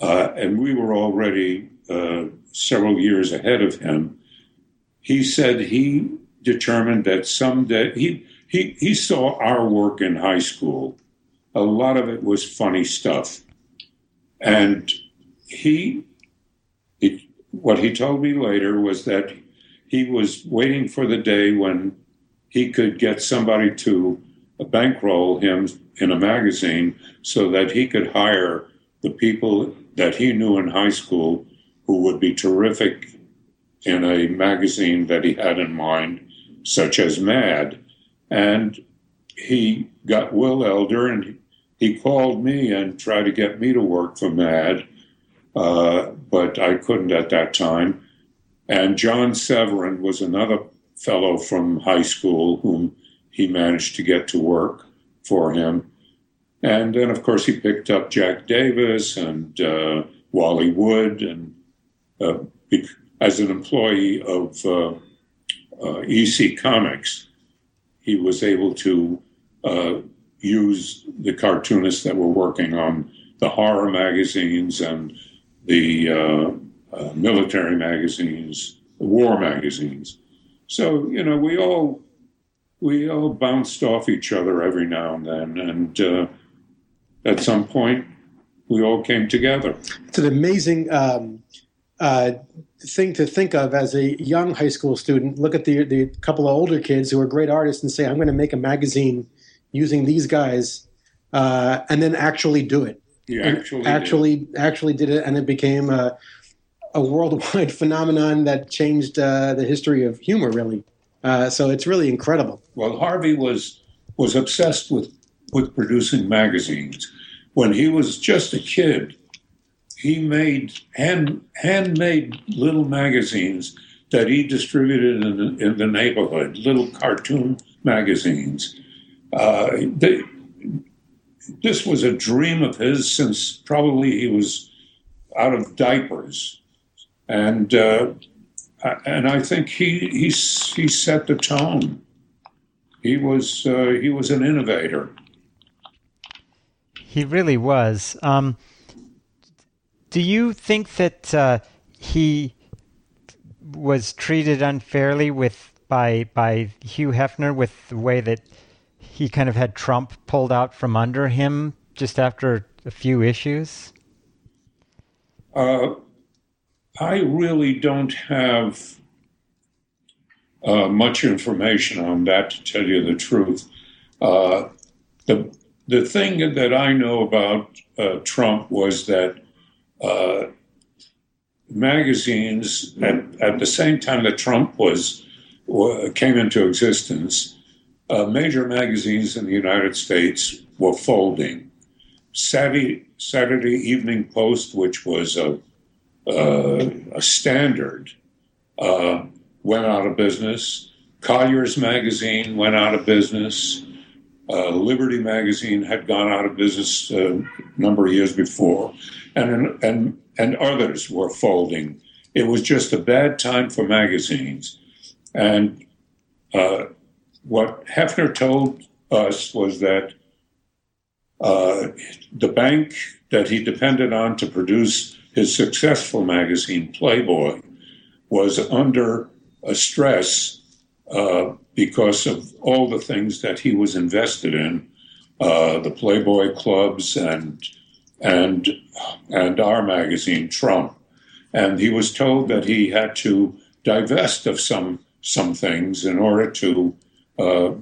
Speaker 3: uh, and we were already uh, several years ahead of him. He said he determined that someday he, he he saw our work in high school. A lot of it was funny stuff, and he, he what he told me later was that he was waiting for the day when he could get somebody to bankroll him in a magazine so that he could hire the people that he knew in high school who would be terrific in a magazine that he had in mind, such as Mad. And he got Will Elder and he called me and tried to get me to work for Mad, uh, but I couldn't at that time. And John Severin was another fellow from high school whom he managed to get to work for him. And then, of course, he picked up Jack Davis and uh, Wally Wood, and uh, as an employee of uh, uh EC Comics, he was able to uh, use the cartoonists that were working on the horror magazines and the uh, military magazines, war magazines. So you know, we all we all bounced off each other every now and then, and at some point, we all came together.
Speaker 2: It's an amazing um, uh, thing to think of as a young high school student. Look at the the couple of older kids who are great artists and say, "I'm going to make a magazine using these guys," uh, and then actually do it.
Speaker 3: You actually
Speaker 2: actually did. actually did it, and it became a, a worldwide phenomenon that changed uh, the history of humor. Really, uh, so it's really incredible.
Speaker 3: Well, Harvey was was obsessed with with producing magazines. When he was just a kid, he made hand handmade little magazines that he distributed in the, in the neighborhood, little cartoon magazines. Uh, they, this was a dream of his since probably he was out of diapers, and uh, and I think he he he set the tone. He was uh, he was an innovator.
Speaker 1: He really was. Um, do you think that uh, he was treated unfairly with by by Hugh Hefner with the way that he kind of had Trump pulled out from under him just after a few issues?
Speaker 3: Uh, I really don't have uh, much information on that, to tell you the truth. Uh, the the thing that I know about uh, Trump was that uh, magazines, at, at, the same time that Trump was came into existence, uh, major magazines in the United States were folding. Saturday, Saturday Evening Post, which was a, uh, a standard, uh, went out of business. Collier's Magazine went out of business. Uh, Liberty Magazine had gone out of business a number of years before, and and and others were folding. It was just a bad time for magazines, and uh, what Hefner told us was that uh, the bank that he depended on to produce his successful magazine, Playboy, was under a stress uh, because of all the things that he was invested in, uh, the Playboy clubs and and and our magazine, Trump. And he was told that he had to divest of some some things in order to, uh,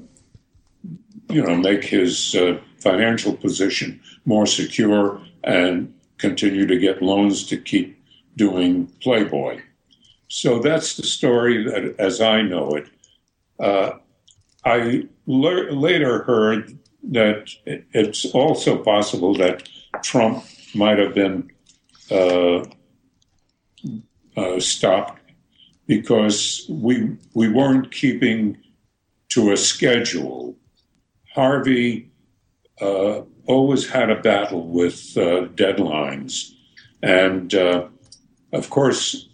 Speaker 3: you know, make his uh, financial position more secure and continue to get loans to keep doing Playboy. So that's the story that, as I know it. Uh, I le- later heard that it's also possible that Trump might have been uh, uh, stopped because we we weren't keeping to a schedule. Harvey uh, always had a battle with uh, deadlines, and uh, of course,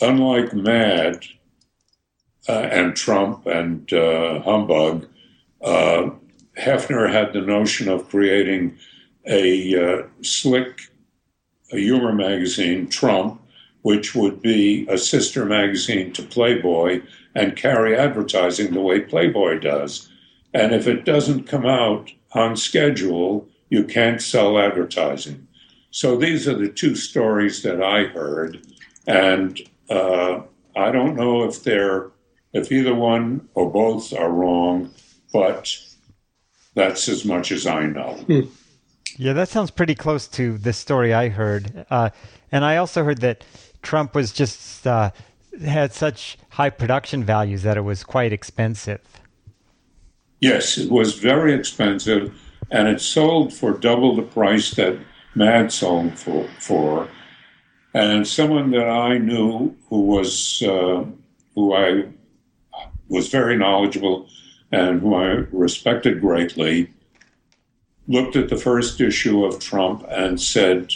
Speaker 3: unlike Mad uh, and Trump and Humbug. Hefner had the notion of creating a uh, slick humor magazine, Trump, which would be a sister magazine to Playboy and carry advertising the way Playboy does. And if it doesn't come out on schedule, you can't sell advertising. So these are the two stories that I heard, and uh, I don't know if they're if either one or both are wrong, but that's as much as I know. Hmm.
Speaker 1: Yeah, that sounds pretty close to the story I heard. Uh, and I also heard that Trump was just uh, had such high production values that it was quite expensive.
Speaker 3: Yes, it was very expensive, and it sold for double the price that Mad sold for. for. And someone that I knew who was uh, who I was very knowledgeable and who I respected greatly looked at the first issue of Trump and said,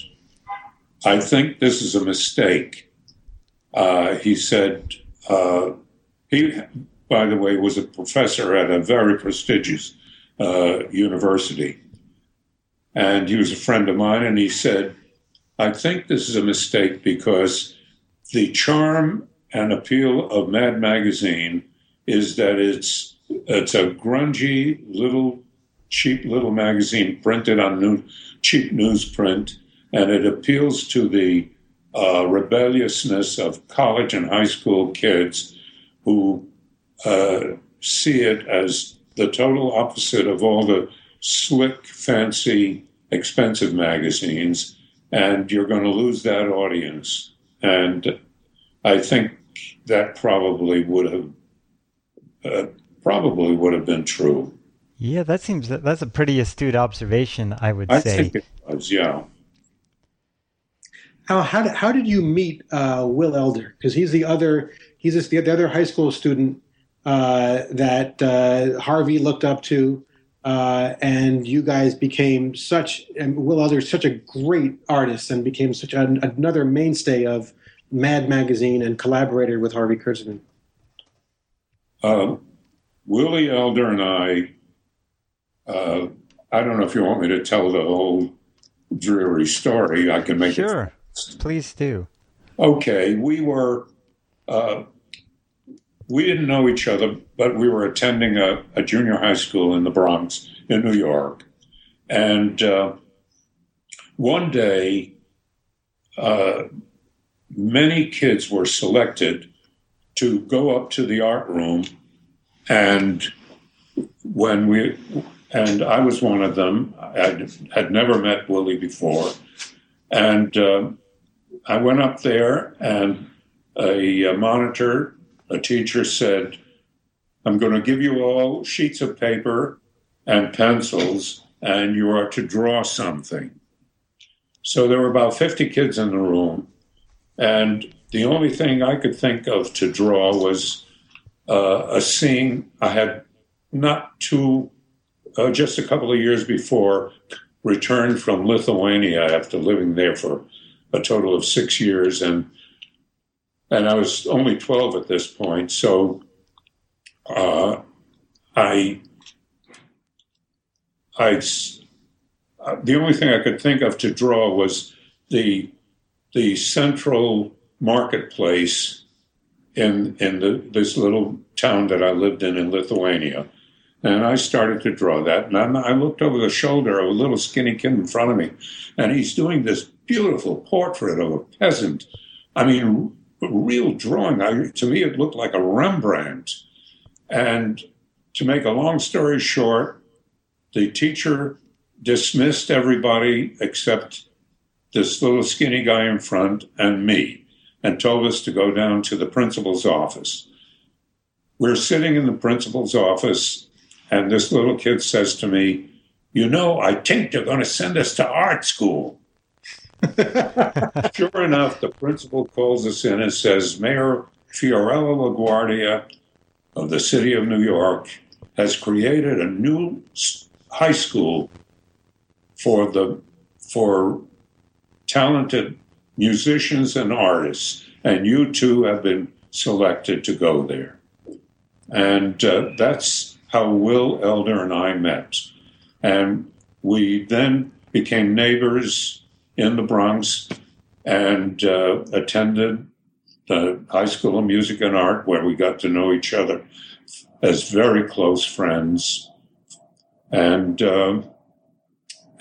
Speaker 3: I think this is a mistake. Uh, he said, uh, he, by the way, was a professor at a very prestigious uh, university. And he was a friend of mine, and he said, I think this is a mistake because the charm and appeal of Mad Magazine is that it's it's a grungy little cheap little magazine printed on new, cheap newsprint, and it appeals to the uh, rebelliousness of college and high school kids who uh, see it as the total opposite of all the slick, fancy, expensive magazines, and you're going to lose that audience. And I think that probably would have uh, probably would have been true.
Speaker 1: Yeah, that seems that's a pretty astute observation. I would
Speaker 3: I
Speaker 1: say.
Speaker 3: I think it was. Yeah.
Speaker 2: How how did, how did you meet uh, Will Elder? Because he's the other he's just the, the other high school student uh, that uh, Harvey looked up to, uh, and you guys became such. And Will Elder is such a great artist and became such an, another mainstay of Mad Magazine and collaborated with Harvey Kurtzman.
Speaker 3: Uh, Willie Elder and I uh, I don't know if you want me to tell the whole dreary story. I can make
Speaker 1: sure. it. Sure. Please do.
Speaker 3: Okay. We were, uh, we didn't know each other, but we were attending a, a junior high school in the Bronx in New York. And uh, one day, uh, many kids were selected to go up to the art room and when we and I was one of them. I had never met Willie before, and uh, I went up there, and a, a monitor, a teacher said, "I'm going to give you all sheets of paper and pencils, and you are to draw something." So there were about 50 kids in the room, and the only thing I could think of to draw was uh, a scene I had not too, uh, just a couple of years before, returned from Lithuania after living there for a total of six years, and and I was only 12 at this point, so uh, I I uh, the only thing I could think of to draw was the the central marketplace in in the, this little town that I lived in in Lithuania. And I started to draw that. And I looked over the shoulder of a little skinny kid in front of me, and he's doing this beautiful portrait of a peasant. I mean, real drawing. I, to me, it looked like a Rembrandt. And to make a long story short, the teacher dismissed everybody except this little skinny guy in front and me and told us to go down to the principal's office. We're sitting in the principal's office, and this little kid says to me, You know, I think they're going to send us to art school. sure enough, the principal calls us in and says, Mayor Fiorello LaGuardia of the city of New York has created a new high school for the for talented musicians and artists, and you two have been selected to go there. And uh, that's how Will Elder and I met. And we then became neighbors in the Bronx and uh, attended the High School of Music and Art, where we got to know each other as very close friends. And uh,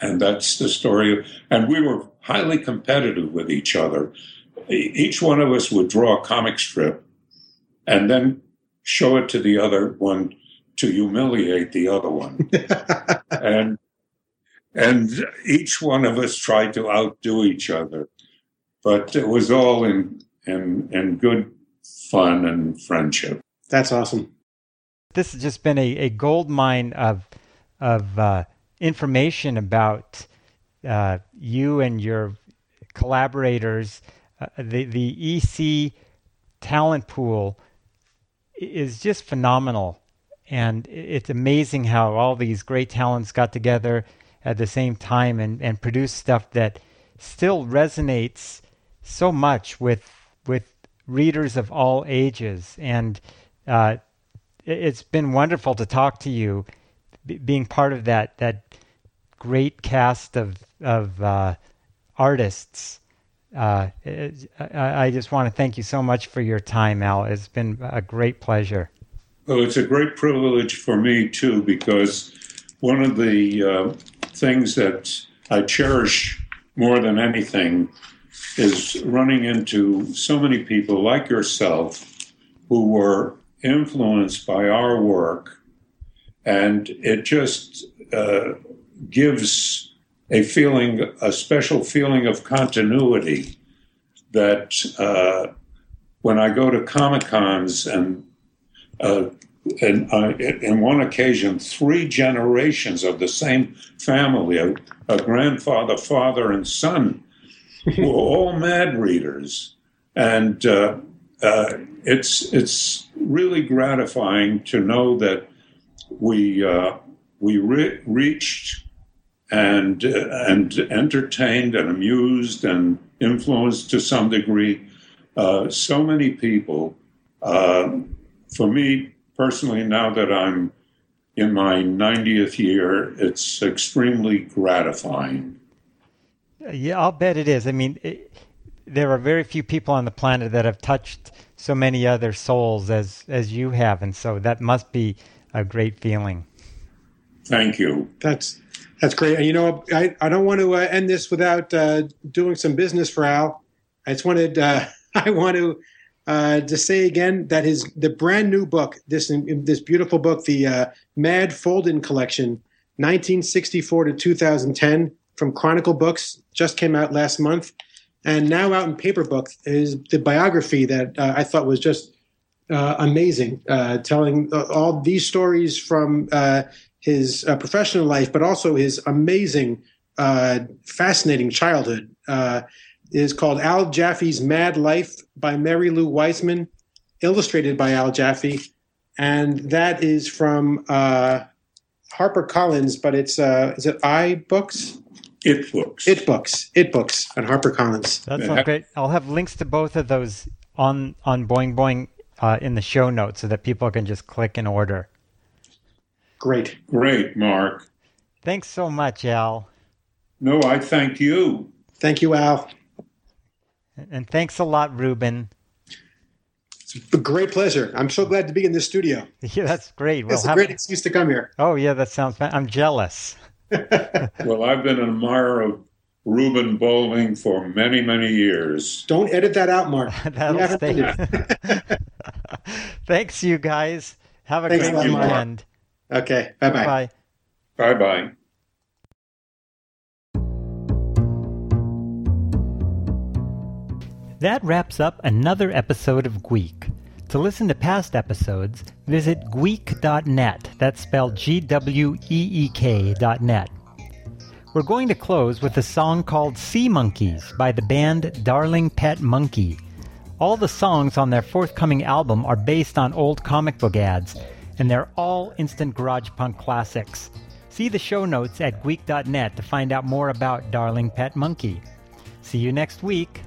Speaker 3: and that's the story. And we were highly competitive with each other. Each one of us would draw a comic strip and then show it to the other one to humiliate the other one. and and each one of us tried to outdo each other. But it was all in in in good fun and friendship.
Speaker 2: That's awesome.
Speaker 1: This has just been a, a gold mine of of uh, information about uh, you and your collaborators, uh, the the EC talent pool is just phenomenal, and it's amazing how all these great talents got together at the same time and and produced stuff that still resonates so much with with readers of all ages and uh, it's been wonderful to talk to you b- being part of that that great cast of of uh, artists. Uh, I, I just want to thank you so much for your time, Al. It's been a great pleasure.
Speaker 3: Well, it's a great privilege for me too, because one of the uh, things that I cherish more than anything is running into so many people like yourself who were influenced by our work, and it just uh, gives a feeling, a special feeling of continuity that uh, when I go to Comic Cons and uh, and uh, in one occasion, three generations of the same family, a, a grandfather, father, and son, were all mad readers, and uh, uh, it's it's really gratifying to know that we uh, we re- reached and and entertained and amused and influenced to some degree uh, so many people. Uh, for me personally, now that I'm in my 90th year, it's extremely gratifying.
Speaker 1: Yeah, I'll bet it is. I mean, it, there are very few people on the planet that have touched so many other souls as as you have, and so that must be a great feeling.
Speaker 3: Thank you.
Speaker 2: That's that's great. And you know, I, I don't want to uh, end this without uh, doing some business for Al. I just wanted uh, I want to uh, to say again that his the brand new book, this this beautiful book, the uh, Mad Fold-In collection, 1964 to 2010 from Chronicle Books, just came out last month. And now out in paper book is the biography that uh, I thought was just uh, amazing, uh, telling uh, all these stories from uh, his professional life, but also his amazing, fascinating childhood. Is called Al Jaffee's Mad Life by Mary Lou Weisman, illustrated by Al Jaffee, and that is from Harper Collins, but it's is it I Books?
Speaker 3: It Books.
Speaker 2: It Books. It Books on HarperCollins.
Speaker 1: That sounds great. I'll have links to both of those on on Boing Boing uh, in the show notes so that people can just click and order.
Speaker 2: Great.
Speaker 3: Great, Mark.
Speaker 1: Thanks so much, Al.
Speaker 3: No, I thank you.
Speaker 2: Thank you, Al.
Speaker 1: And thanks a lot, Ruben.
Speaker 2: It's a great pleasure. I'm so glad to be in this studio.
Speaker 1: Yeah, that's great.
Speaker 2: It's we'll a great excuse to come here.
Speaker 1: Oh, yeah, that sounds fun. I'm jealous.
Speaker 3: well, I've been an admirer of Ruben Bolling for many, many years.
Speaker 2: Don't edit that out, Mark.
Speaker 1: That'll stay. Thanks, you guys. Have a Thanks great weekend.
Speaker 2: Okay. Bye-bye.
Speaker 1: Bye.
Speaker 3: Bye-bye.
Speaker 1: That wraps up another episode of Gweek. To listen to past episodes, visit Gweek.net. That's spelled G W E E K.net. We're going to close with a song called Sea Monkeys by the band Darling Pet Monkey. All the songs on their forthcoming album are based on old comic book ads, and they're all instant garage punk classics. See the show notes at Gweek.net to find out more about Darling Pet Monkey. See you next week.